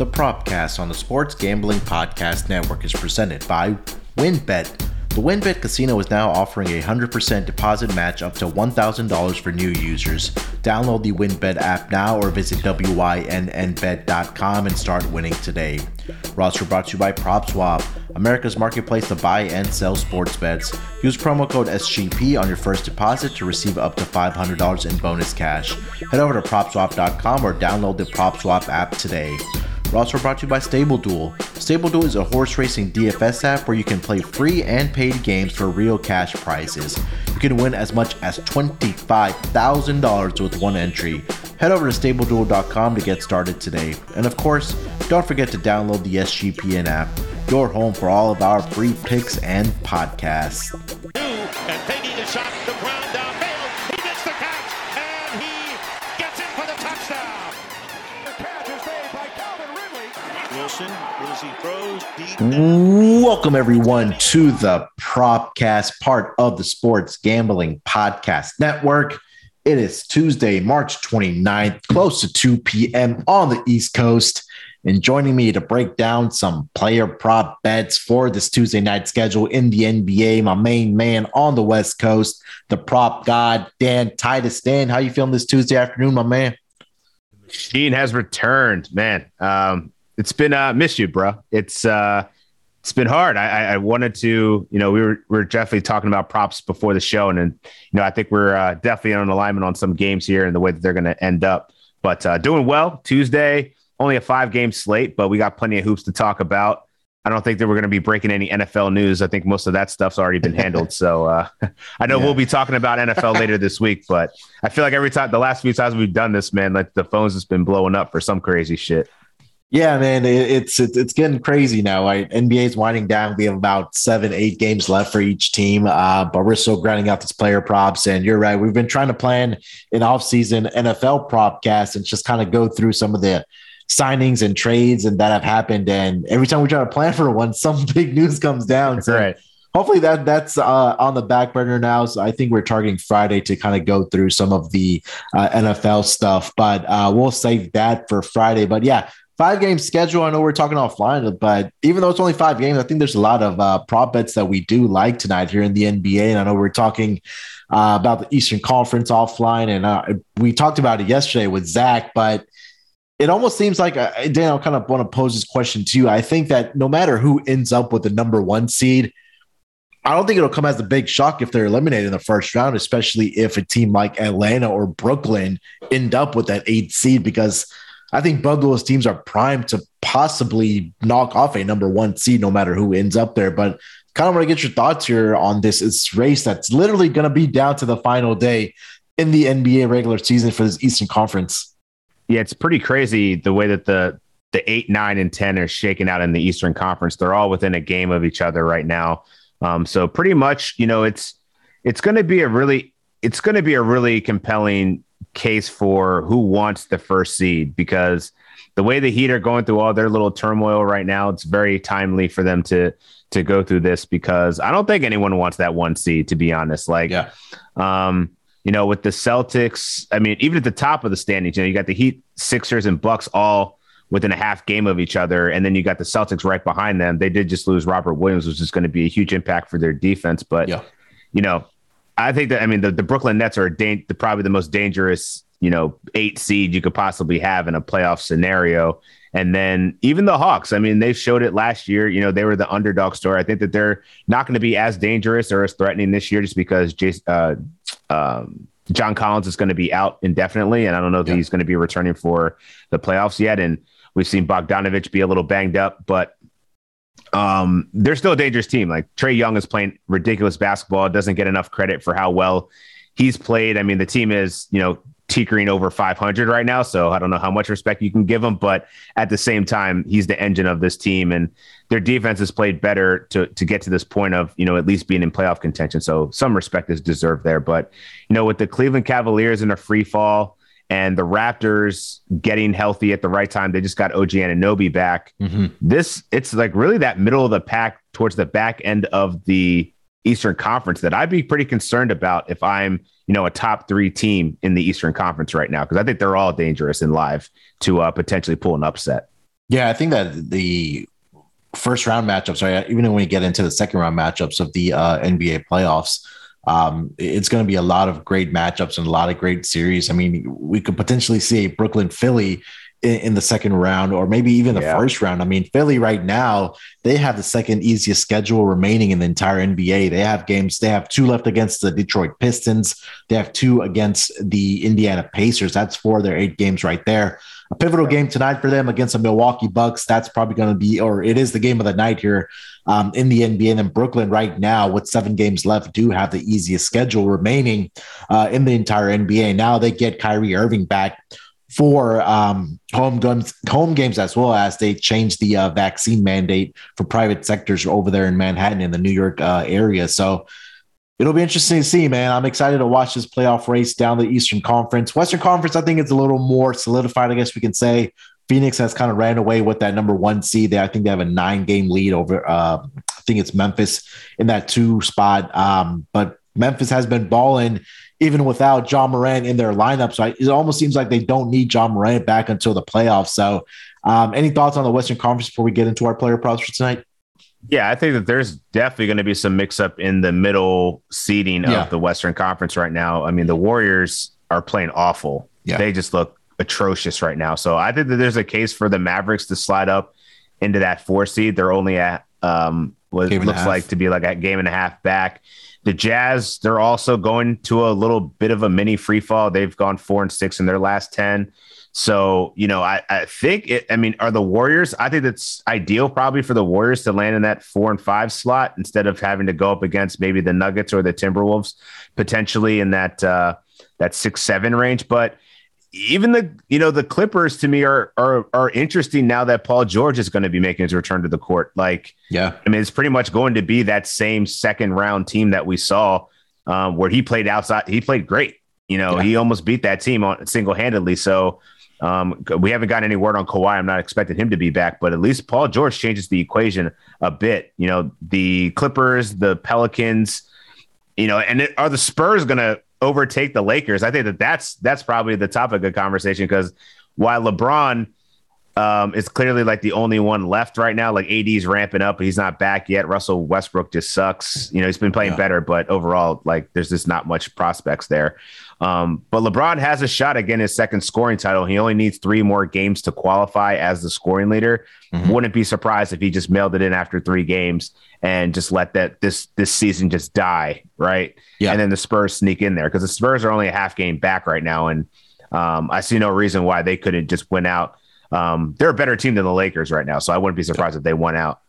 The Propcast on the Sports Gambling Podcast Network is presented by WynnBet. The WynnBet Casino is now offering a 100% deposit match up to $1,000 for new users. Download the WynnBet app now or visit WYNNBet.com and start winning today. Roster brought to you by PropSwap, America's marketplace to buy and sell sports bets. Use promo code SGP on your first deposit to receive up to $500 in bonus cash. Head over to PropSwap.com or download the PropSwap app today. We're also brought to you by Stable Duel. Stable Duel is a horse racing DFS app where you can play free and paid games for real cash prizes. You can win as much as $25,000 with one entry. Head over to StableDuel.com to get started today. And of course, don't forget to download the SGPN app, your home for all of our free picks and podcasts. Welcome, everyone, to the Propcast, part of the Sports Gambling Podcast Network. It is Tuesday, March 29th, close to 2 p.m. on the East Coast. And joining me to break down some player prop bets for this Tuesday night schedule in the NBA, my main man on the West Coast, the prop god, Dan Titus. Dan, how you feeling this Tuesday afternoon, my man? Sheen has returned, man. Um, it's been uh, miss you, bro. It's uh, it's been hard. I, I, wanted to, you know, we were we are definitely talking about props before the show, and, and you know, I think we're uh, definitely on alignment on some games here and the way that they're going to end up. But uh, doing well Tuesday, only a five game slate, but we got plenty of hoops to talk about. I don't think that we're going to be breaking any NFL news. I think most of that stuff's already been handled. So uh, I know Yeah. we'll be talking about NFL later this week, but I feel like every time the last few times we've done this, man, like the phone's just been blowing up for some crazy shit. Yeah, man, it, it's it's it's getting crazy now. Right, NBA's winding down. We have about seven, eight games left for each team, uh, but we're still grinding out these player props. And you're right, we've been trying to plan an off-season NFL prop cast and just kind of go through some of the signings and trades and that have happened. And every time we try to plan for one, some big news comes down. So Right. hopefully that that's uh, on the back burner now. So I think we're targeting Friday to kind of go through some of the uh, NFL stuff, but uh, we'll save that for Friday. But yeah, five game schedule. I know we're talking offline, but even though it's only five games, I think there's a lot of uh, prop bets that we do like tonight here in the NBA. And I know we're talking uh, about the Eastern Conference offline, and uh, we talked about it yesterday with Zach, but it almost seems like uh, Dan. I kind of want to pose this question to you. I think that no matter who ends up with the number one seed, I don't think it'll come as a big shock if they're eliminated in the first round, especially if a team like Atlanta or Brooklyn end up with that eight seed, because I think both those teams are primed to possibly knock off a number one seed, no matter who ends up there. But kind of want to get your thoughts here on this. Race that's literally going to be down to the final day in the NBA regular season for this Eastern Conference. Yeah, it's pretty crazy the way that the the eight, nine, and ten are shaking out in the Eastern Conference. They're all within a game of each other right now. Um, so pretty much, you know, it's it's going to be a really it's going to be a really compelling case for who wants the first seed because the way the Heat are going through all their little turmoil right now, it's very timely for them to to go through this because I don't think anyone wants that one seed to be honest. Like, Yeah. um, you know, with the Celtics, I mean, even at the top of the standings, you know, you got the Heat, Sixers, and Bucks all within a half game of each other, and then you got the Celtics right behind them. They did just lose Robert Williams, which is going to be a huge impact for their defense. But Yeah. you know, I think that I mean the, the Brooklyn Nets are dan- the, probably the most dangerous, you know, eight seed you could possibly have in a playoff scenario. And then even the Hawks, I mean, they showed it last year. You know, they were the underdog story. I think that they're not going to be as dangerous or as threatening this year just because Jason, uh, um, John Collins is going to be out indefinitely. And I don't know if Yeah. he's going to be returning for the playoffs yet. And we've seen Bogdanovic be a little banged up, but um, they're still a dangerous team. Like Trae Young is playing ridiculous basketball, doesn't get enough credit for how well he's played. I mean, the team is, you know, tinkering over 500 right now. So I don't know how much respect you can give him, but at the same time, he's the engine of this team and their defense has played better to, to get to this point of, you know, at least being in playoff contention. So some respect is deserved there. But, you know, with the Cleveland Cavaliers in a free fall and the Raptors getting healthy at the right time, they just got OG Anunoby back this it's like really that middle of the pack towards the back end of the Eastern Conference that I'd be pretty concerned about if I'm, you know, a top three team in the Eastern Conference right now because I think they're all dangerous and live to uh, potentially pull an upset. Yeah, I think that the first round matchups, right? Even when we get into the second round matchups of the uh, NBA playoffs, um, it's going to be a lot of great matchups and a lot of great series. I mean, we could potentially see a Brooklyn Philly in, in the second round or maybe even the yeah. first round. I mean, Philly right now, they have the second easiest schedule remaining in the entire NBA. They have games, they have two left against the Detroit Pistons, they have two against the Indiana Pacers. That's four of their eight games right there a pivotal game tonight for them against the Milwaukee Bucks. That's probably going to be, or it is the game of the night here um, in the NBA. And then Brooklyn, right now, with seven games left, do have the easiest schedule remaining uh, in the entire NBA. Now they get Kyrie Irving back for um, home guns, home games as well as they change the uh, vaccine mandate for private sectors over there in Manhattan in the New York uh, area. So it'll be interesting to see, man. I'm excited to watch this playoff race down the Eastern Conference. Western Conference, I think it's a little more solidified, I guess we can say. Phoenix has kind of ran away with that number one seed. They, I think they have a nine game lead over, uh, I think it's Memphis in that two spot. Um, but Memphis has been balling even without Ja Morant in their lineup. So it almost seems like they don't need Ja Morant back until the playoffs. So, um, any thoughts on the Western Conference before we get into our player props for tonight? Yeah, I think that there's definitely going to be some mix up in the middle seeding yeah. of the Western Conference right now. I mean, the Warriors are playing awful. Yeah. They just look atrocious right now. So I think that there's a case for the Mavericks to slide up into that four seed. They're only at um what looks like to be like a game and a half back. The Jazz, they're also going to a little bit of a mini free fall. They've gone four and six in their last 10. So, you know, I, I think it, I mean, are the Warriors, I think it's ideal probably for the Warriors to land in that four and five slot instead of having to go up against maybe the Nuggets or the Timberwolves potentially in that, uh, that six, seven range. But even the, you know, the Clippers to me are, are, are interesting now that Paul George is going to be making his return to the court. Like, yeah, I mean, it's pretty much going to be that same second round team that we saw um, where he played outside. He played great. You know, yeah. he almost beat that team on single handedly. So, um, we haven't gotten any word on Kawhi. I'm not expecting him to be back, but at least Paul George changes the equation a bit. You know, the Clippers, the Pelicans, you know, and it, are the Spurs going to overtake the Lakers? I think that that's that's probably the topic of conversation because while LeBron um, is clearly like the only one left right now, like AD's ramping up, but he's not back yet. Russell Westbrook just sucks. You know, he's been playing yeah. better, but overall, like there's just not much prospects there. Um, but LeBron has a shot again his second scoring title. He only needs three more games to qualify as the scoring leader. Mm-hmm. Wouldn't be surprised if he just mailed it in after three games and just let that this this season just die, right? Yeah. And then the Spurs sneak in there because the Spurs are only a half game back right now, and um, I see no reason why they couldn't just win out. Um, they're a better team than the Lakers right now, so I wouldn't be surprised if they won out.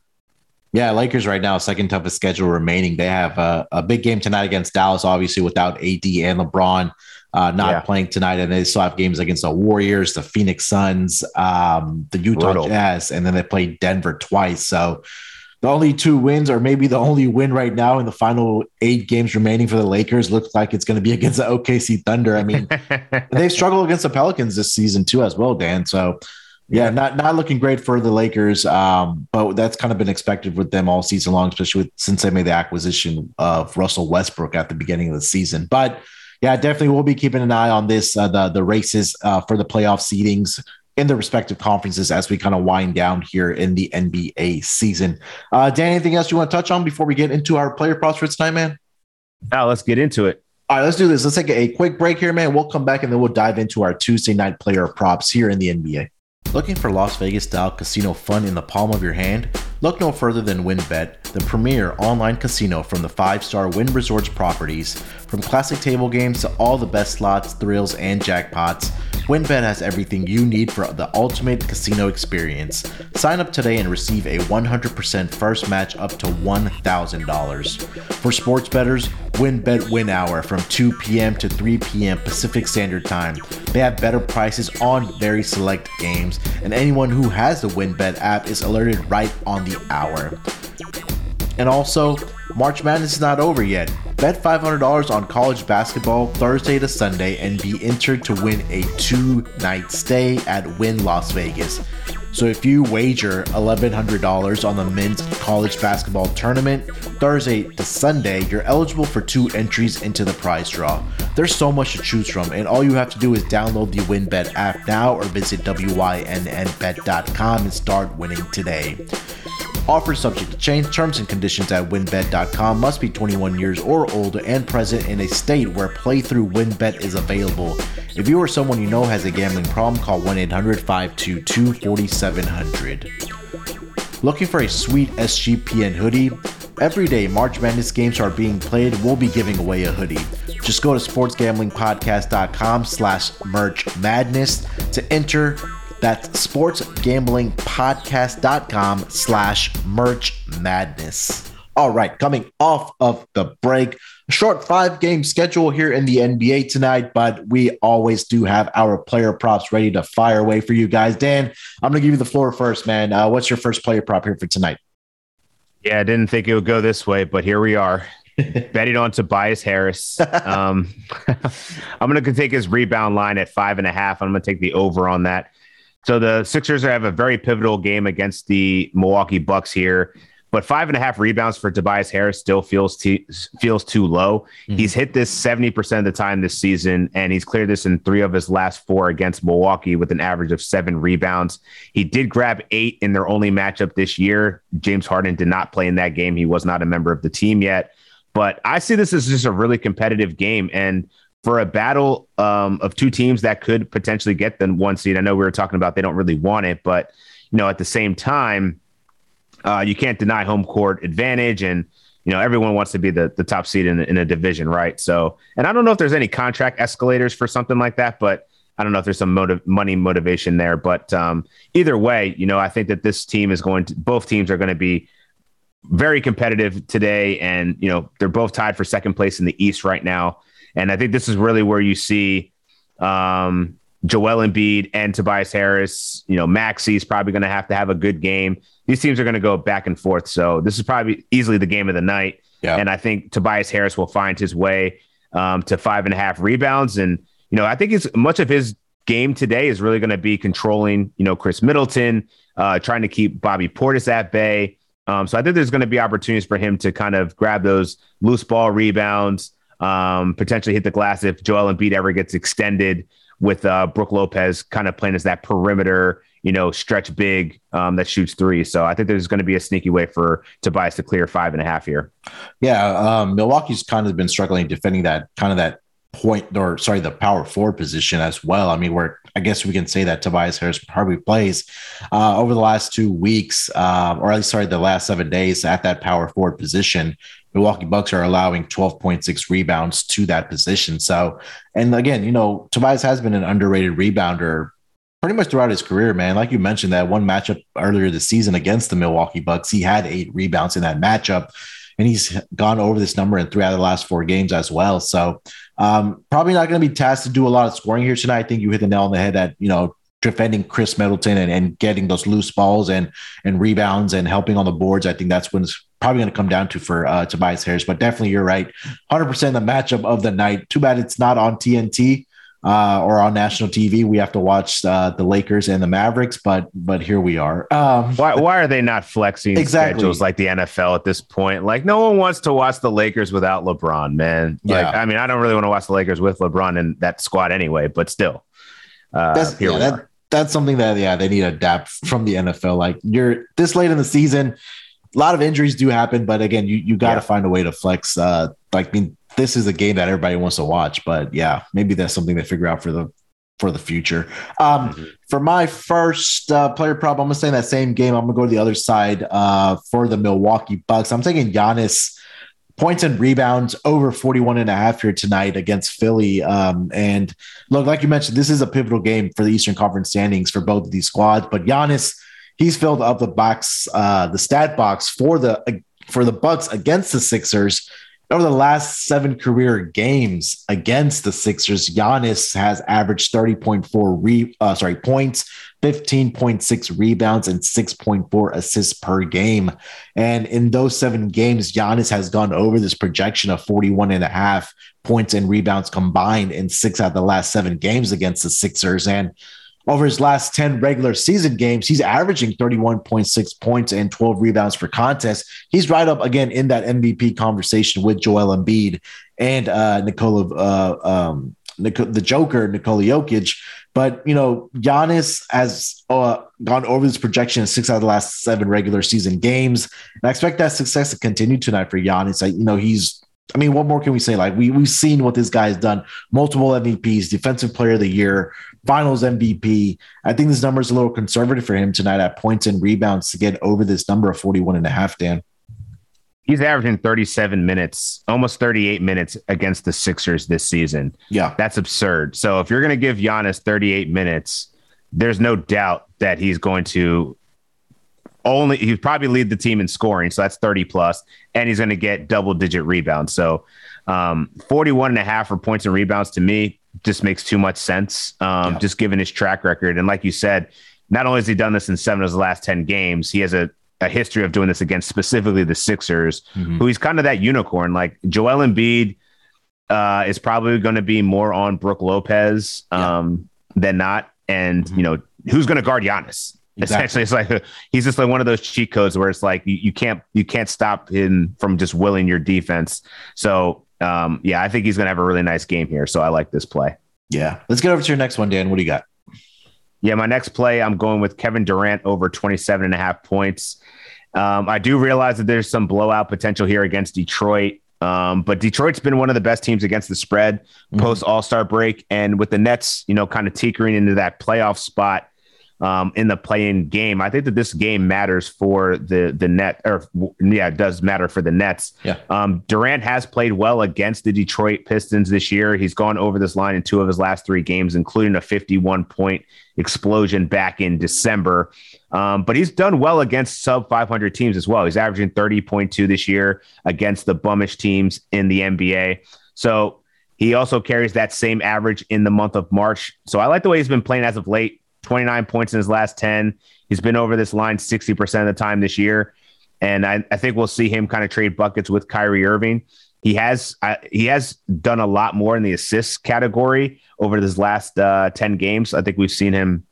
Yeah, Lakers right now, second toughest schedule remaining. They have a, a big game tonight against Dallas, obviously without AD and LeBron uh, not yeah. playing tonight, and they still have games against the Warriors, the Phoenix Suns, um, the Utah Brutal. Jazz, and then they play Denver twice. So the only two wins, or maybe the only win right now in the final eight games remaining for the Lakers, looks like it's going to be against the OKC Thunder. I mean, they've struggled against the Pelicans this season too, as well, Dan. So yeah, not not looking great for the Lakers, um, but that's kind of been expected with them all season long, especially with, since they made the acquisition of Russell Westbrook at the beginning of the season. But yeah, definitely we'll be keeping an eye on this uh, the the races uh, for the playoff seedings in the respective conferences as we kind of wind down here in the NBA season. Uh, Dan, anything else you want to touch on before we get into our player props for tonight, man? Now let's get into it. All right, let's do this. Let's take a quick break here, man. We'll come back and then we'll dive into our Tuesday night player props here in the NBA. Looking for Las Vegas style casino fun in the palm of your hand? Look no further than WynnBET, the premier online casino from the five star Wynn Resorts properties. From classic table games to all the best slots, thrills, and jackpots, WynnBET has everything you need for the ultimate casino experience. Sign up today and receive a 100% first match up to $1,000. For sports bettors, WynnBET Win Hour from 2 p.m. to 3 p.m. Pacific Standard Time. They have better prices on very select games, and anyone who has the WynnBET app is alerted right on the hour. And also, March Madness is not over yet. Bet $500 on college basketball Thursday to Sunday and be entered to win a two night stay at Wynn Las Vegas. So if you wager $1,100 on the men's college basketball tournament, Thursday to Sunday, you're eligible for two entries into the prize draw. There's so much to choose from, and all you have to do is download the WynnBet app now or visit wynnbet.com and start winning today. Offer subject to change. Terms and conditions at wynnbet.com. Must be 21 years or older and present in a state where playthrough WynnBet is available. If you or someone you know has a gambling problem, call 1 800 522 4700. Looking for a sweet SGPN hoodie? Every day March Madness games are being played, we'll be giving away a hoodie. Just go to sportsgamblingpodcast.com slash merch madness to enter that's sportsgamblingpodcast.com slash merch madness. All right, coming off of the break, a short five game schedule here in the NBA tonight, but we always do have our player props ready to fire away for you guys. Dan, I'm going to give you the floor first, man. Uh, what's your first player prop here for tonight? Yeah, I didn't think it would go this way, but here we are. betting on Tobias Harris. Um, I'm going to take his rebound line at five and a half. I'm going to take the over on that. So the Sixers have a very pivotal game against the Milwaukee Bucks here, but five and a half rebounds for Tobias Harris still feels t- feels too low. Mm-hmm. He's hit this seventy percent of the time this season, and he's cleared this in three of his last four against Milwaukee with an average of seven rebounds. He did grab eight in their only matchup this year. James Harden did not play in that game; he was not a member of the team yet. But I see this as just a really competitive game, and for a battle um, of two teams that could potentially get the one seed. I know we were talking about they don't really want it, but you know at the same time, uh, you can't deny home court advantage, and you know everyone wants to be the the top seed in, in a division, right? So, and I don't know if there's any contract escalators for something like that, but I don't know if there's some motive, money motivation there. But um, either way, you know, I think that this team is going to both teams are going to be very competitive today, and you know they're both tied for second place in the East right now. And I think this is really where you see um, Joel Embiid and Tobias Harris. You know, Maxey's probably going to have to have a good game. These teams are going to go back and forth. So this is probably easily the game of the night. Yeah. And I think Tobias Harris will find his way um, to five and a half rebounds. And, you know, I think it's much of his game today is really going to be controlling, you know, Khris Middleton, uh, trying to keep Bobby Portis at bay. Um, so I think there's going to be opportunities for him to kind of grab those loose ball rebounds, um, potentially hit the glass if Joel Embiid ever gets extended with uh, Brook Lopez kind of playing as that perimeter, you know, stretch big um, that shoots three. So I think there's going to be a sneaky way for Tobias to clear five and a half here. Yeah, um, Milwaukee's kind of been struggling defending that kind of that point or sorry the power forward position as well. I mean, where I guess we can say that Tobias Harris probably plays uh, over the last two weeks, uh, or at least sorry, the last seven days at that power forward position. Milwaukee Bucks are allowing 12.6 rebounds to that position. So, and again, you know, Tobias has been an underrated rebounder pretty much throughout his career, man. Like you mentioned, that one matchup earlier this season against the Milwaukee Bucks, he had eight rebounds in that matchup, and he's gone over this number in three out of the last four games as well. So, um, probably not going to be tasked to do a lot of scoring here tonight. I think you hit the nail on the head that you know defending Khris Middleton and, and getting those loose balls and and rebounds and helping on the boards. I think that's when probably going to come down to for uh, Tobias Harris. But definitely, you're right. 100% the matchup of the night. Too bad it's not on TNT uh, or on national TV. We have to watch uh, the Lakers and the Mavericks, but but here we are. Um, why why are they not flexing exactly. schedules like the NFL at this point? Like no one wants to watch the Lakers without LeBron, man. Like yeah. I mean, I don't really want to watch the Lakers with LeBron in that squad anyway, but still. Uh, that's, here yeah, we that, are. That's something that yeah they need to adapt from the NFL. Like you're this late in the season a lot of injuries do happen, but again, you you got to yeah. find a way to flex. Uh, like, I mean, this is a game that everybody wants to watch, but yeah, maybe that's something to figure out for the for the future. Um, mm-hmm. For my first uh, player prop, I'm gonna stay in that same game. I'm gonna go to the other side uh, for the Milwaukee Bucks. I'm taking Giannis points and rebounds over 41 and a half here tonight against Philly. Um, and look, like you mentioned, this is a pivotal game for the Eastern Conference standings for both of these squads. But Giannis he's filled up the box, uh, the stat box for the for the Bucks against the Sixers. Over the last seven career games against the Sixers, Giannis has averaged 30.4 re, uh, sorry points, 15.6 rebounds, and 6.4 assists per game. And in those seven games, Giannis has gone over this projection of 41 and a half points and rebounds combined in six out of the last seven games against the Sixers. And over his last 10 regular season games, he's averaging 31.6 points and 12 rebounds per contest. He's right up again in that MVP conversation with Joel Embiid and uh, Nikola, uh, um, the Joker, Nikola Jokic. But, you know, Giannis has uh, gone over this projection in six out of the last seven regular season games. And I expect that success to continue tonight for Giannis. I, you know, he's I mean, what more can we say? Like we we've seen what this guy has done. Multiple MVPs, defensive player of the year, finals MVP. I think this number is a little conservative for him tonight at points and rebounds to get over this number of 41 and a half, Dan. He's averaging 37 minutes, almost 38 minutes against the Sixers this season. Yeah. That's absurd. So if you're going to give Giannis 38 minutes, there's no doubt that he's going to only he probably lead the team in scoring, so that's 30 plus, and he's going to get double digit rebounds. So um, 41 and a half for points and rebounds to me just makes too much sense, um, yeah. just given his track record. And like you said, not only has he done this in seven of his last 10 games, he has a, a history of doing this against specifically the Sixers, mm-hmm. who he's kind of that unicorn. Like Joel Embiid uh, is probably going to be more on Brook Lopez um, yeah. than not. And, mm-hmm. you know, who's going to guard Giannis? Exactly. Essentially, it's like he's just like one of those cheat codes where it's like you, you can't you can't stop him from just willing your defense. So um, yeah, I think he's gonna have a really nice game here. So I like this play. Yeah. Let's get over to your next one, Dan. What do you got? Yeah, my next play, I'm going with Kevin Durant over 27 and a half points. Um, I do realize that there's some blowout potential here against Detroit. Um, but Detroit's been one of the best teams against the spread mm-hmm. post All Star break, and with the Nets, you know, kind of tinkering into that playoff spot, um, in the playing game. I think that this game matters for the the net, or yeah, it does matter for the Nets. Yeah. Um, Durant has played well against the Detroit Pistons this year. He's gone over this line in two of his last three games, including a 51 point explosion back in December. Um, but he's done well against sub 500 teams as well. He's averaging 30.2 this year against the bummish teams in the NBA. So he also carries that same average in the month of March. So I like the way he's been playing as of late. 29 points in his last 10. He's been over this line 60% of the time this year. And I, I think we'll see him kind of trade buckets with Kyrie Irving. He has uh, he has done a lot more in the assists category over this last uh, 10 games. I think we've seen him,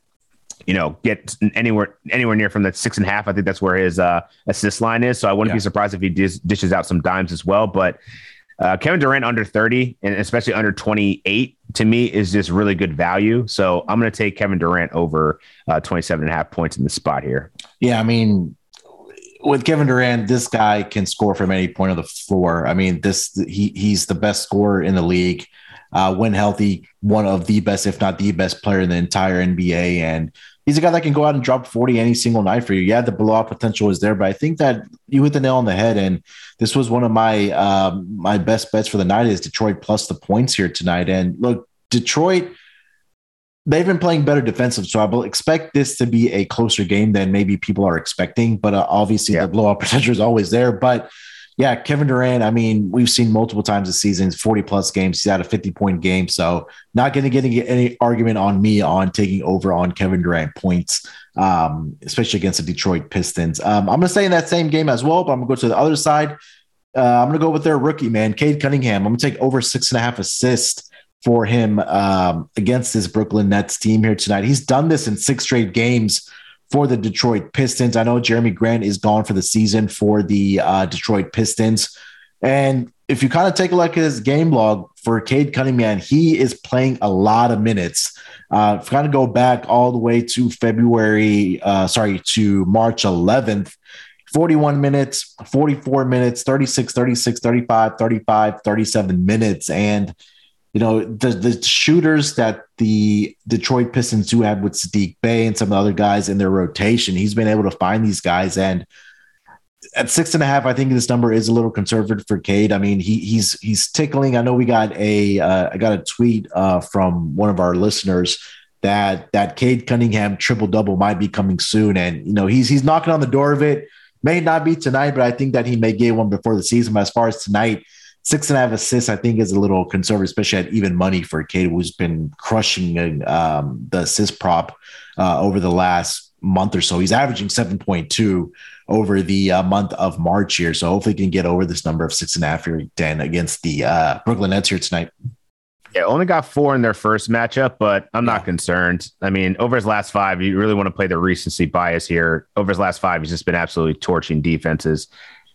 you know, get anywhere anywhere near from that six and a half. I think that's where his uh, assist line is. So I wouldn't yeah. be surprised if he dis- dishes out some dimes as well. But uh, Kevin Durant under 30 and especially under 28 to me is just really good value. So I'm going to take Kevin Durant over uh, 27 and a half points in the spot here. Yeah. I mean, with Kevin Durant, this guy can score from any point of the floor. I mean, this he he's the best scorer in the league. Uh, when healthy, one of the best, if not the best player in the entire NBA. And he's a guy that can go out and drop 40 any single night for you. Yeah, the blowout potential is there, but I think that you hit the nail on the head. And this was one of my um, my best bets for the night is Detroit plus the points here tonight. And look, Detroit, they've been playing better defensive, so I will expect this to be a closer game than maybe people are expecting. But uh, obviously, yeah. the blowout potential is always there. But yeah, Kevin Durant, I mean, we've seen multiple times this season, 40 plus games. He's had a 50 point game. So, not going to get any argument on me on taking over on Kevin Durant points, um, especially against the Detroit Pistons. Um, I'm going to stay in that same game as well, but I'm going to go to the other side. Uh, I'm going to go with their rookie, man, Cade Cunningham. I'm going to take over six and a half assists for him um, against this Brooklyn Nets team here tonight. He's done this in six straight games for the Detroit Pistons. I know Jerami Grant is gone for the season for the uh, Detroit Pistons. And if you kind of take a look at his game log for Cade Cunningham, he is playing a lot of minutes. Uh, if you kind of go back all the way to February, uh, sorry, to March 11th, 41 minutes, 44 minutes, 36, 36, 35, 35, 37 minutes. And you know, the, the shooters that the Detroit Pistons do have with Saddiq Bey and some other guys in their rotation, he's been able to find these guys. And at six and a half, I think this number is a little conservative for Cade. I mean, he he's he's tickling. I know we got a uh, I got a tweet uh, from one of our listeners that that Cade Cunningham triple double might be coming soon, and you know he's he's knocking on the door of it. May not be tonight, but I think that he may get one before the season. But as far as tonight, Six and a half assists, I think, is a little conservative, especially at even money for Cade, who's been crushing um, the assist prop uh, over the last month or so. He's averaging 7.2 over the uh, month of March here. So hopefully he can get over this number of six and a half here, Dan, against the uh, Brooklyn Nets here tonight. Yeah, only got four in their first matchup, but I'm not concerned. I mean, over his last five, you really want to play the recency bias here. Over his last five, he's just been absolutely torching defenses.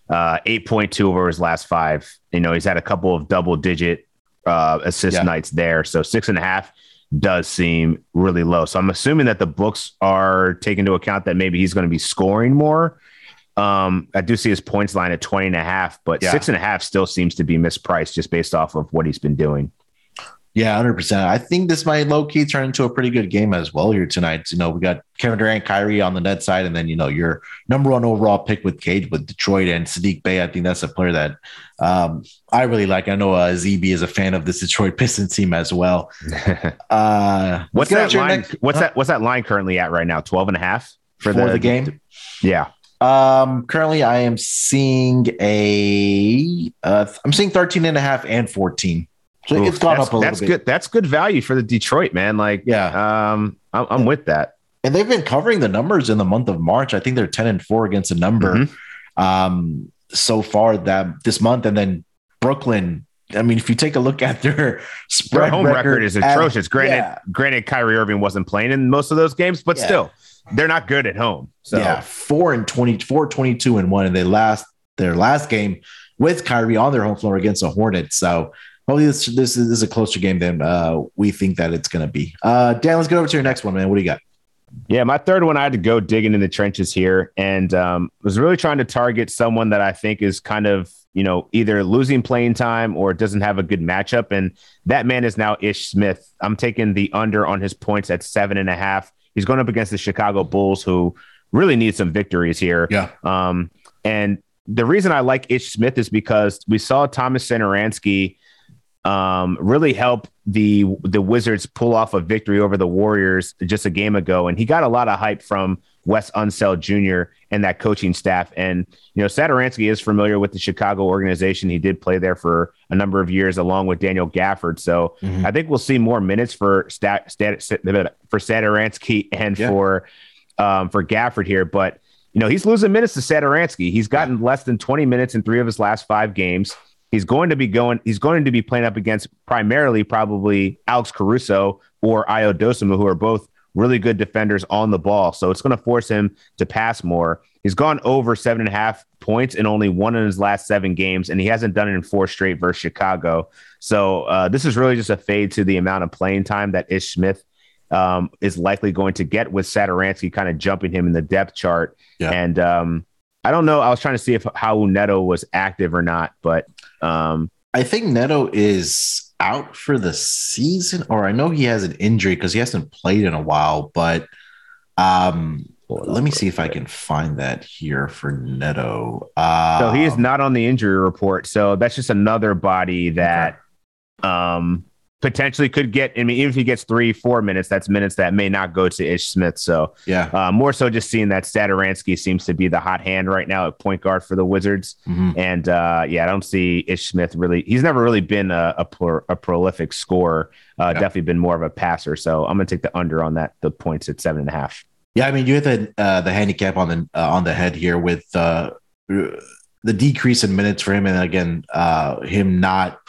Uh, 8.2 over his last five. You know, he's had a couple of double digit uh, assist Yeah. nights there. So six and a half does seem really low. So I'm assuming that the books are taking into account that maybe he's going to be scoring more. Um, I do see his points line at 20 and a half, but Yeah. six and a half still seems to be mispriced just based off of what he's been doing. Yeah, hundred percent. I think this might low key turn into a pretty good game as well here tonight. You know, we got Kevin Durant, Kyrie on the net side, and then you know your number one overall pick with Cade with Detroit and Saddiq Bey. I think that's a player that um, I really like. I know uh, ZB is a fan of this Detroit Pistons team as well. Uh, What's that line? next- what's huh? that? What's that line currently at right now? 12 and a half for the, game? Yeah. Um, currently I am seeing a uh, I'm seeing 13 and a half and 14. So Oof, it's gone up a little that's bit. good. That's good value for the Detroit man. Like, Yeah. um, I'm, I'm with that. and they've been covering the numbers in the month of March. I think they're 10 and 4 against a number Mhm. um so far that this month and then Brooklyn I mean, if you take a look at their Their home record, is at- atrocious. Granted, yeah. granted, Kyrie Irving wasn't playing in most of those games, but Yeah. still, they're not good at home. So yeah, four and 20, four, 22 and one, and they last their last game with Kyrie on their home floor against the Hornets. So hopefully this this is, a closer game than uh, we think that it's going to be. Uh, Dan, let's get over to your next one, man. What do you got? Yeah, my third one, I had to go digging in the trenches here and um, was really trying to target someone that I think is kind of, you know, either losing playing time or doesn't have a good matchup. And that man is now Ish Smith. I'm taking the under on his points at seven and a half. He's going up against the Chicago Bulls, who really need some victories here. Yeah. Um, and the reason I like Ish Smith is because we saw Tomas Satoransky um, really help the the Wizards pull off a victory over the Warriors just a game ago, and he got a lot of hype from Wes Unseld Jr. and that coaching staff. And you know, Satoransky is familiar with the Chicago organization. He did play there for a number of years, along with Daniel Gafford. So Mhm. I think we'll see more minutes for stat, stat for Satoransky and Yeah. for um, for Gafford here, but. You know, he's losing minutes to Satoransky. He's gotten less than 20 minutes in three of his last five games. He's going to be going, he's going to be playing up against primarily probably Alex Caruso or Ayo Dosunmu, who are both really good defenders on the ball. So it's going to force him to pass more. He's gone over seven and a half points in only one of his last seven games, and he hasn't done it in four straight versus Chicago. So uh, this is really just a fade to the amount of playing time that Ish Smith um, is likely going to get with Satoransky kind of jumping him in the depth chart. Yeah. And um, I don't know. I was trying to see if Raul Neto was active or not, but um, I think Neto is out for the season, or I know he has an injury because he hasn't played in a while. But um, let me see if I can find that here for Neto. Uh, so he is not on the injury report. So that's just another body that um, potentially could get. I mean, even if he gets three, four minutes, that's minutes that may not go to Ish Smith. So Yeah. uh, more so just seeing that Satoransky seems to be the hot hand right now at point guard for the Wizards. Mhm. And uh, yeah, I don't see Ish Smith really. He's never really been a, a, pro, a prolific scorer. Uh, Yeah. Definitely been more of a passer. So I'm going to take the under on that. The points at seven and a half. Yeah, I mean, you hit the uh, the handicap on the uh, on the head here with uh, the decrease in minutes for him, and again, uh, him not.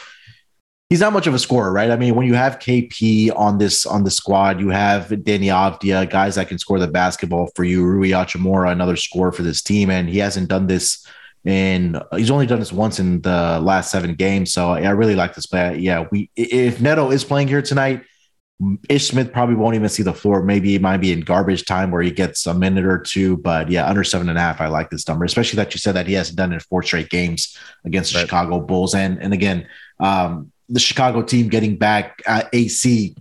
He's not much of a scorer, right? I mean, when you have KP on this on the squad, you have Deni Avdija, guys that can score the basketball for you. Rui Hachimura, another scorer for this team, and he hasn't done this in. He's only done this once in the last seven games, so I really like this play. Yeah, we if Neto is playing here tonight, Ish Smith probably won't even see the floor. Maybe it might be in garbage time where he gets a minute or two. But yeah, under seven and a half, I like this number, especially that you said that he hasn't done it in four straight games against the Right. Chicago Bulls. And and again, um, the Chicago team getting back at AC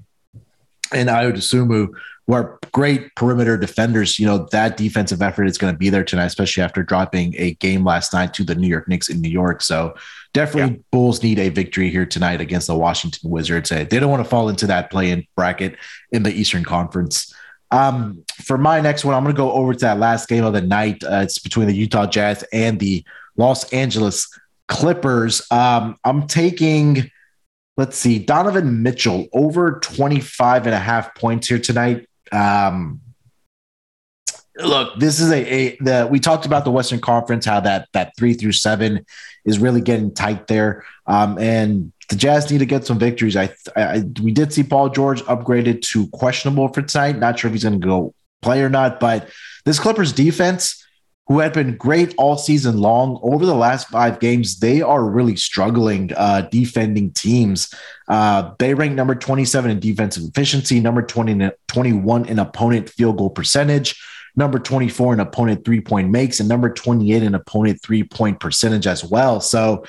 and Ayo Sumu, who are great perimeter defenders. You know, that defensive effort is going to be there tonight, especially after dropping a game last night to the New York Knicks in New York. So definitely Bulls need a victory here tonight against the Washington Wizards. Uh, They don't want to fall into that play-in bracket in the Eastern Conference. Um, for my next one, I'm going to go over to that last game of the night. Uh, it's between the Utah Jazz and the Los Angeles Clippers. Um, I'm taking, let's see, Donovan Mitchell over 25 and a half points here tonight. Um, look, this is a, a the we talked about the Western Conference, how that that three through seven is really getting tight there. Um, and the Jazz need to get some victories. I, I we did see Paul George upgraded to questionable for tonight. Not sure if he's going to go play or not, but this Clippers defense who had been great all season long. Over the last five games, they are really struggling uh, defending teams. Uh, they rank number 27 in defensive efficiency, number 20, 21 in opponent field goal percentage, number 24 in opponent three point makes, and number 28 in opponent three point percentage as well. So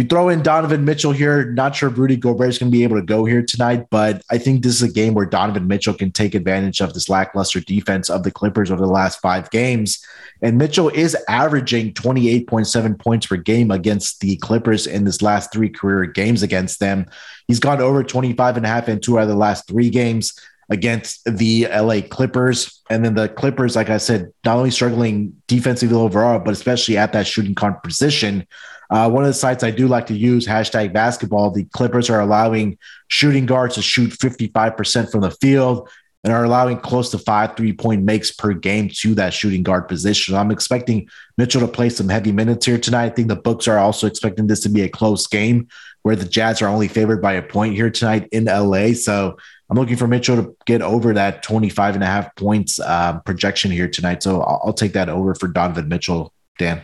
you throw in Donovan Mitchell here. Not sure if Rudy Gobert is going to be able to go here tonight, but I think this is a game where Donovan Mitchell can take advantage of this lackluster defense of the Clippers over the last five games. And Mitchell is averaging 28.7 points per game against the Clippers in this last three career games against them. He's gone over 25 and a half in two out of the last three games against the LA Clippers. And then the Clippers, like I said, not only struggling defensively overall, but especially at that shooting guard position. Uh, one of the sites I do like to use, hashtag basketball, the Clippers are allowing shooting guards to shoot 55% from the field and are allowing close to five three point makes per game to that shooting guard position. I'm expecting Mitchell to play some heavy minutes here tonight. I think the books are also expecting this to be a close game where the Jazz are only favored by a point here tonight in LA. So I'm looking for Mitchell to get over that 25 and a half points uh, projection here tonight. So I'll, I'll take that over for Donovan Mitchell, Dan.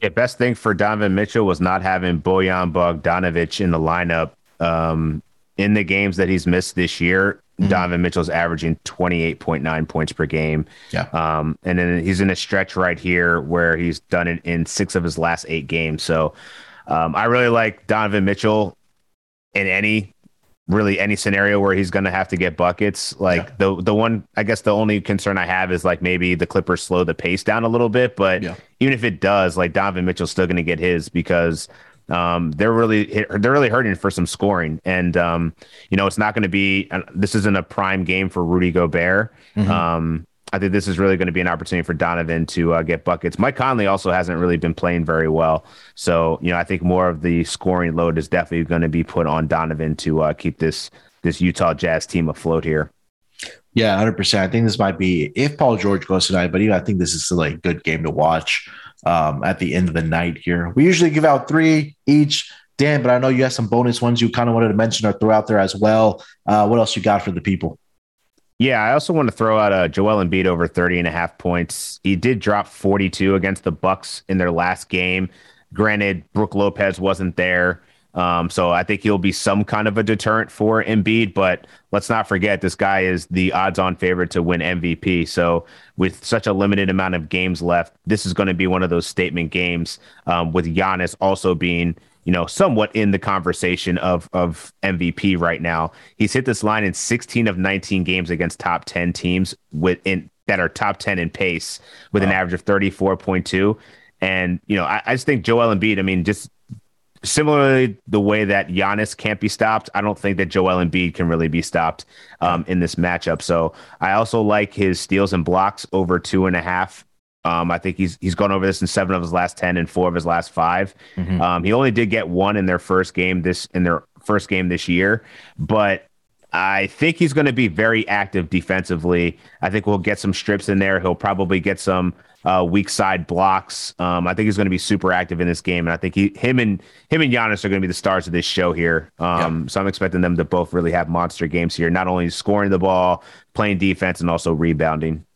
Yeah, best thing for Donovan Mitchell was not having Bojan Bogdanovic in the lineup. Um, in the games that he's missed this year, mm-hmm. Donovan Mitchell's averaging 28.9 points per game. Yeah. Um, and then he's in a stretch right here where he's done it in six of his last eight games. So um, I really like Donovan Mitchell in any really any scenario where he's going to have to get buckets. Like yeah. the the one, I guess the only concern I have is like maybe the Clippers slow the pace down a little bit. But yeah. even if it does, like Donovan Mitchell's still going to get his because um, they're really they're really hurting for some scoring. And um, you know, it's not going to be this isn't a prime game for Rudy Gobert. Mm-hmm. Um, I think this is really going to be an opportunity for Donovan to uh, get buckets. Mike Conley also hasn't really been playing very well. So, you know, I think more of the scoring load is definitely going to be put on Donovan to uh, keep this this Utah Jazz team afloat here. Yeah, hundred percent. I think this might be if Paul George goes tonight, but even I think this is still a good game to watch um, at the end of the night here. We usually give out three each, Dan, but I know you have some bonus ones you kind of wanted to mention or throw out there as well. Uh, what else you got for the people? Yeah, I also want to throw out a uh, Joel Embiid over 30 and a half points. He did drop 42 against the Bucks in their last game. Granted, Brook Lopez wasn't there. Um, so I think he'll be some kind of a deterrent for Embiid, but let's not forget this guy is the odds-on favorite to win MVP. So with such a limited amount of games left, this is going to be one of those statement games. Um, with Giannis also being you know, somewhat in the conversation of of MVP right now. He's hit this line in 16 of 19 games against top 10 teams within that are top 10 in pace with wow. an average of 34.2. And you know, I, I just think Joel Embiid. I mean, just similarly the way that Giannis can't be stopped, I don't think that Joel Embiid can really be stopped um, in this matchup. So I also like his steals and blocks over two and a half um, I think he's he's gone over this in seven of his last ten and four of his last 5 mm-hmm. um, he only did get one in their first game this in their first game this year, but I think he's going to be very active defensively. I think we'll get some strips in there. He'll probably get some uh, weak side blocks. Um, I think he's going to be super active in this game, and I think he, him and him and Giannis are going to be the stars of this show here. Um, yeah. So I'm expecting them to both really have monster games here, not only scoring the ball, playing defense, and also rebounding.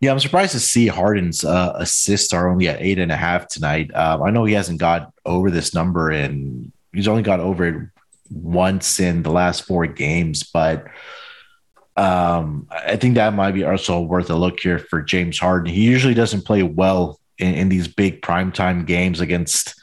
Yeah, I'm surprised to see Harden's uh, assists are only at eight and a half tonight. Uh, I know he hasn't got over this number, and he's only got over it once in the last four games. But um, I think that might be also worth a look here for James Harden. He usually doesn't play well in, in these big primetime games against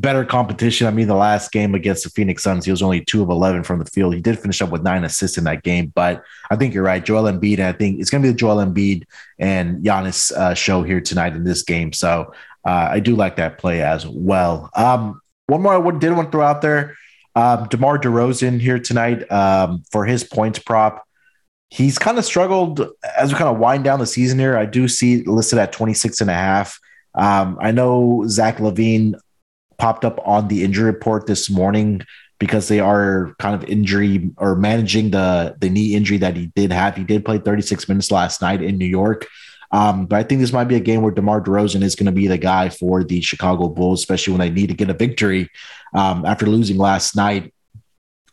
better competition. I mean, the last game against the Phoenix Suns, he was only two of 11 from the field. He did finish up with nine assists in that game, but I think you're right. Joel Embiid, I think it's going to be the Joel Embiid and Giannis uh, show here tonight in this game. So uh, I do like that play as well. Um, one more I did want to throw out there um, DeMar DeRozan here tonight um, for his points prop. He's kind of struggled as we kind of wind down the season here. I do see listed at 26 and a half. Um, I know Zach LaVine popped up on the injury report this morning because they are kind of injury or managing the the knee injury that he did have. He did play 36 minutes last night in New York. Um, but I think this might be a game where DeMar DeRozan is going to be the guy for the Chicago Bulls, especially when they need to get a victory um, after losing last night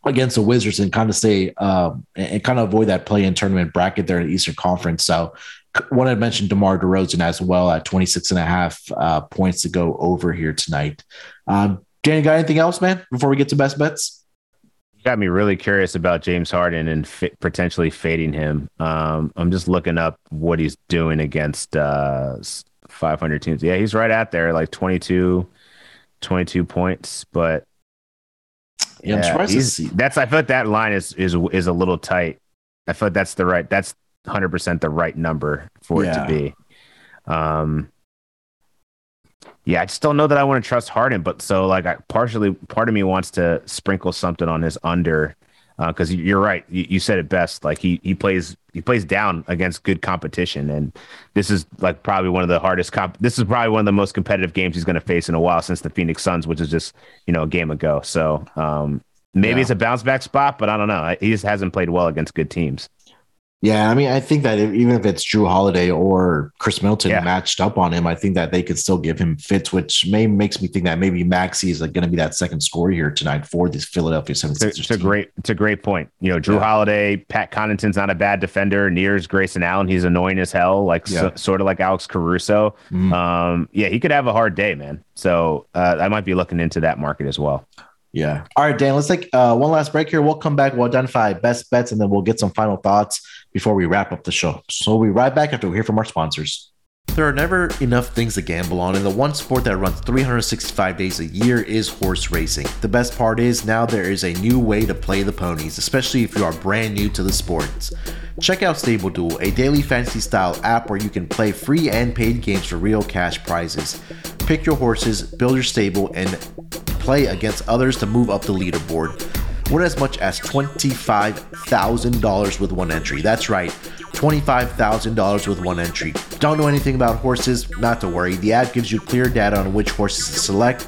against the Wizards and kind of stay um, and kind of avoid that play in tournament bracket there in the Eastern Conference. So want to mention DeMar DeRozan as well at 26 and a half uh, points to go over here tonight. Danny, got anything else, man, before we get to best bets? You got me really curious about James Harden and potentially fading him. Um, I'm just looking up what he's doing against uh, 500 teams. Yeah, he's right at there, like 22, 22 points, but yeah, I'm surprised. That's I like that line is is is a little tight. I like that's the right. That's 100 percent the right number for yeah. it to be. Um, yeah, I just don't know that I want to trust Harden. But so like, I partially part of me wants to sprinkle something on his under because uh, you're right. You, you, said it best. Like he he plays he plays down against good competition, and this is like probably one of the hardest comp. This is probably one of the most competitive games he's going to face in a while since the Phoenix Suns, which is just you know a game ago. So um, maybe yeah. it's a bounce back spot, but I don't know. He just hasn't played well against good teams. Yeah, I mean, I think that if, even if it's Jrue Holiday or Khris Middleton yeah. matched up on him, I think that they could still give him fits, which may makes me think that maybe Maxey is like going to be that second scorer here tonight for this Philadelphia 76ers. It's, it's a great, it's a great point. You know, Jrue yeah. Holiday, Pat Connaughton's not a bad defender. Nears Grayson Allen, he's annoying as hell, like yeah. so, sort of like Alex Caruso. Mm. Um, yeah, he could have a hard day, man. So uh, I might be looking into that market as well. Yeah. All right, Dan, let's take uh, one last break here. We'll come back. We'll identify best bets and then we'll get some final thoughts before we wrap up the show. So we'll be right back after we hear from our sponsors. There are never enough things to gamble on, and the one sport that runs 365 days a year is horse racing. The best part is now there is a new way to play the ponies, especially if you are brand new to the sports. Check out StableDuel, a daily fantasy style app where you can play free and paid games for real cash prizes. Pick your horses, build your stable, and play against others to move up the leaderboard. Win as much as $25,000 with one entry. That's right, $25,000 with one entry. Don't know anything about horses? Not to worry. The app gives you clear data on which horses to select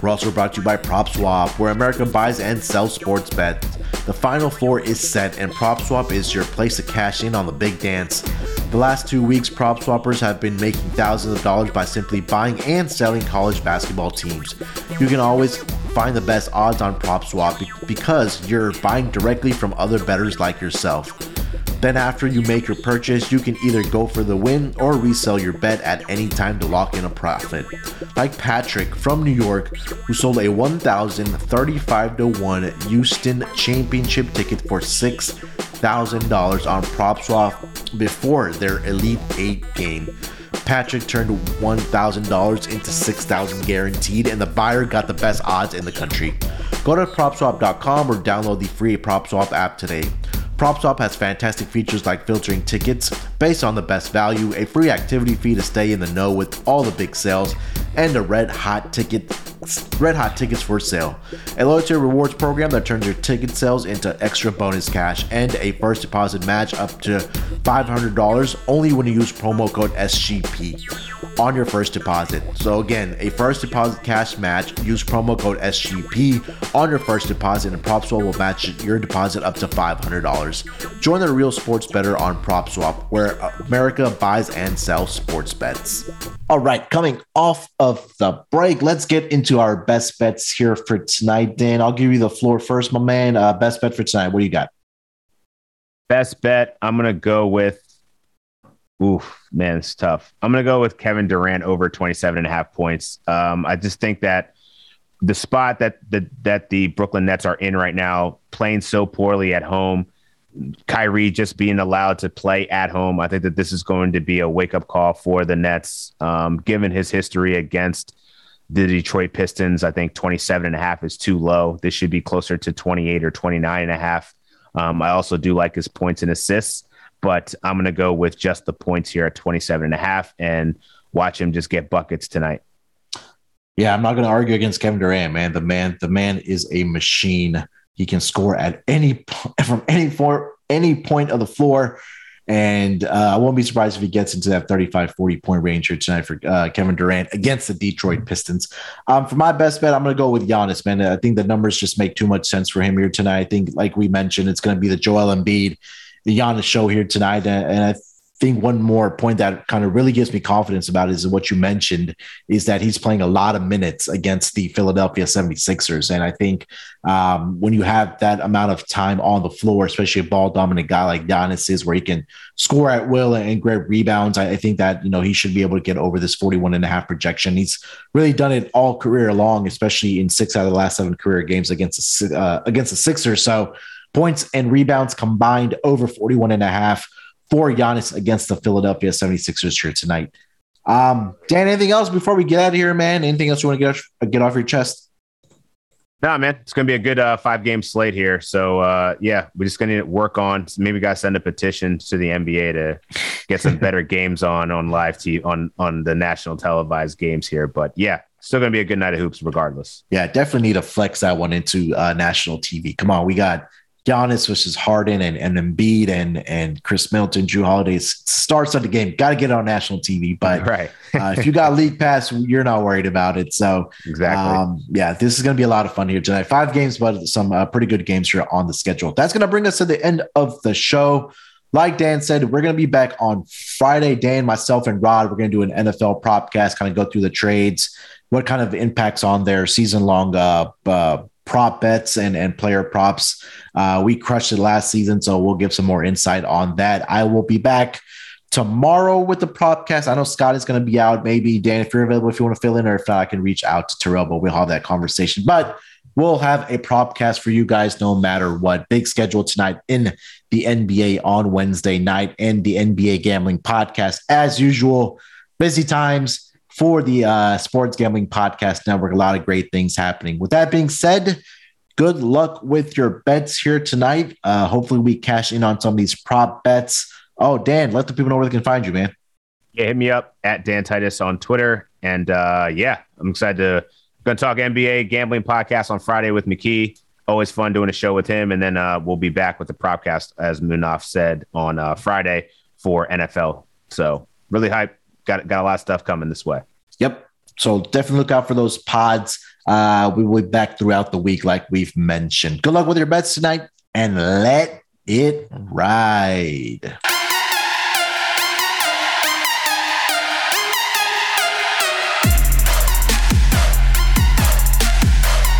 We're also brought to you by PropSwap, where America buys and sells sports bets. The final four is set, and PropSwap is your place to cash in on the big dance. The last two weeks, prop swappers have been making thousands of dollars by simply buying and selling college basketball teams. You can always find the best odds on PropSwap because you're buying directly from other bettors like yourself. Then, after you make your purchase, you can either go for the win or resell your bet at any time to lock in a profit. Like Patrick from New York, who sold a 1,035 to 1 Houston championship ticket for $6,000 on PropSwap before their Elite 8 game. Patrick turned $1,000 into $6,000 guaranteed, and the buyer got the best odds in the country. Go to PropSwap.com or download the free PropSwap app today. PropSwap has fantastic features like filtering tickets based on the best value, a free activity fee to stay in the know with all the big sales, and a red hot ticket red hot tickets for sale. A loyalty rewards program that turns your ticket sales into extra bonus cash and a first deposit match up to $500 only when you use promo code SGP on your first deposit. So again, a first deposit cash match. Use promo code SGP on your first deposit, and PropSwap will match your deposit up to $500. Join the real sports better on PropSwap, where America buys and sells sports bets. All right, coming off of the break, let's get into our best bets here for tonight. Dan, I'll give you the floor first, my man. Uh, best bet for tonight. What do you got? Best bet. I'm gonna go with Oof, man, it's tough. I'm going to go with Kevin Durant over 27 and a half points. Um, I just think that the spot that the that the Brooklyn Nets are in right now, playing so poorly at home, Kyrie just being allowed to play at home, I think that this is going to be a wake up call for the Nets. Um, given his history against the Detroit Pistons, I think 27 and a half is too low. This should be closer to 28 or 29 and a half. Um, I also do like his points and assists but I'm going to go with just the points here at 27 and a half and watch him just get buckets tonight. Yeah, I'm not going to argue against Kevin Durant, man. The man, the man is a machine. He can score at any from any for any point of the floor. And uh, I won't be surprised if he gets into that 35, 40 point range here tonight for uh, Kevin Durant against the Detroit Pistons. Um, for my best bet, I'm going to go with Giannis, man. I think the numbers just make too much sense for him here tonight. I think, like we mentioned, it's going to be the Joel Embiid, the Giannis show here tonight. And I think one more point that kind of really gives me confidence about is what you mentioned is that he's playing a lot of minutes against the Philadelphia 76ers. And I think um, when you have that amount of time on the floor, especially a ball dominant guy like Giannis is, where he can score at will and grab rebounds, I, I, think that, you know, he should be able to get over this 41 and a half projection. He's really done it all career long, especially in six out of the last seven career games against the, uh, against the Sixers. So points and rebounds combined over 41 and a half for Giannis against the Philadelphia 76ers here tonight. Um, Dan, anything else before we get out of here, man? Anything else you want to get off, get off your chest? No, man, it's going to be a good uh, five game slate here. So, uh, yeah, we're just going to work on. Maybe got to send a petition to the NBA to get some better games on on live TV on on the national televised games here. But yeah, still going to be a good night of hoops regardless. Yeah, definitely need to flex that one into uh, national TV. Come on, we got Giannis versus Harden and, and Embiid and and Khris Middleton, Jrue Holiday starts of the game. Got to get it on national TV. But right. uh, if you got league pass, you're not worried about it. So exactly, um, yeah, this is going to be a lot of fun here tonight. Five games, but some uh, pretty good games here on the schedule. That's going to bring us to the end of the show. Like Dan said, we're going to be back on Friday. Dan, myself, and Rod, we're going to do an NFL propcast, kind of go through the trades, what kind of impacts on their season long uh, uh prop bets and, and player props. Uh, we crushed it last season, so we'll give some more insight on that. I will be back tomorrow with the propcast. I know Scott is going to be out. Maybe Dan, if you're available, if you want to fill in, or if not, I can reach out to Terrell, but we'll have that conversation. But we'll have a propcast for you guys no matter what. Big schedule tonight in the NBA on Wednesday night and the NBA gambling podcast as usual. Busy times for the uh, Sports Gambling Podcast Network. A lot of great things happening. With that being said, good luck with your bets here tonight. Uh, hopefully, we cash in on some of these prop bets. Oh, Dan, let the people know where they can find you, man. Yeah, hit me up at Dan Titus on Twitter. And uh, yeah, I'm excited to going to talk NBA gambling podcast on Friday with McKee. Always fun doing a show with him. And then uh, we'll be back with the propcast, as Munaf said, on uh, Friday for NFL. So really hype got got a lot of stuff coming this way. Yep. So definitely look out for those pods. Uh, we will be back throughout the week, like we've mentioned. Good luck with your bets tonight and let it ride.